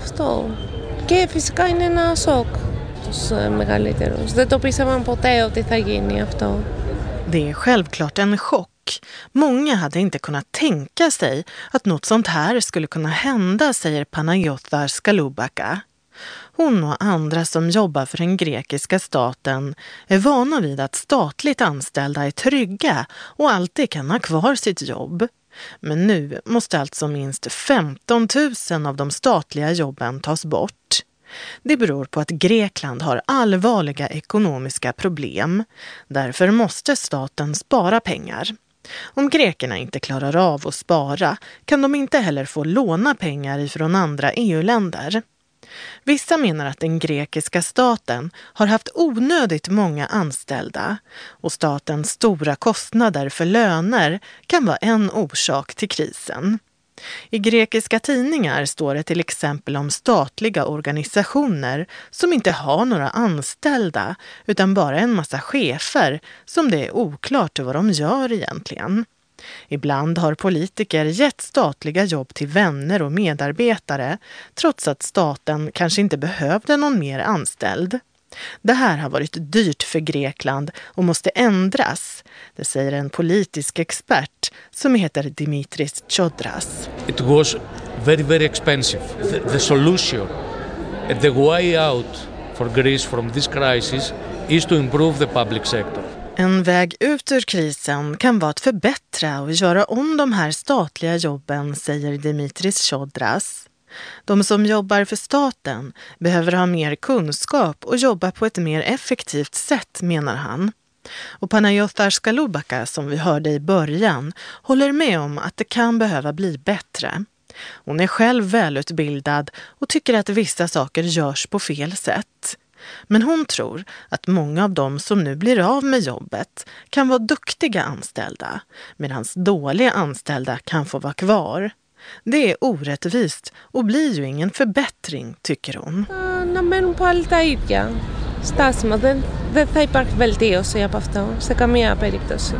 αυτό. Και φυσικά είναι ένα σοκ τους μεγαλύτερους. Δεν το πείσαμε ποτέ ότι θα γίνει αυτό. Det är självklart en chock. Många hade inte kunnat tänka sig att något sånt här skulle kunna hända, säger Panayotar Skalubaka. Hon och andra som jobbar för den grekiska staten är vana vid att statligt anställda är trygga och alltid kan ha kvar sitt jobb. Men nu måste alltså minst 15 000 av de statliga jobben tas bort. Det beror på att Grekland har allvarliga ekonomiska problem. Därför måste staten spara pengar. Om grekerna inte klarar av att spara kan de inte heller få låna pengar ifrån andra EU-länder. Vissa menar att den grekiska staten har haft onödigt många anställda och statens stora kostnader för löner kan vara en orsak till krisen. I grekiska tidningar står det till exempel om statliga organisationer som inte har några anställda utan bara en massa chefer som det är oklart vad de gör egentligen. Ibland har politiker gett statliga jobb till vänner och medarbetare trots att staten kanske inte behövde någon mer anställd. Det här har varit dyrt för Grekland och måste ändras. Det säger en politisk expert som heter Dimitris Chodras. It was very very expensive. The, the solution, the way out for Greece from this crisis is to improve the public sector. En väg ut ur krisen kan vara att förbättra och göra om de här statliga jobben, säger Dimitris Chodras. De som jobbar för staten behöver ha mer kunskap och jobba på ett mer effektivt sätt, menar han. Och Panayotar Skalubaka, som vi hörde i början, håller med om att det kan behöva bli bättre. Hon är själv välutbildad och tycker att vissa saker görs på fel sätt. Men hon tror att många av dem som nu blir av med jobbet kan vara duktiga anställda medan dåliga anställda kan få vara kvar. Det är orättvist och blir ju ingen förbättring, tycker hon. Να μένουν πάλι τα ίδια. Στάσιμα. Δεν, δεν θα υπάρχει βελτίωση από αυτό σε καμία περίπτωση.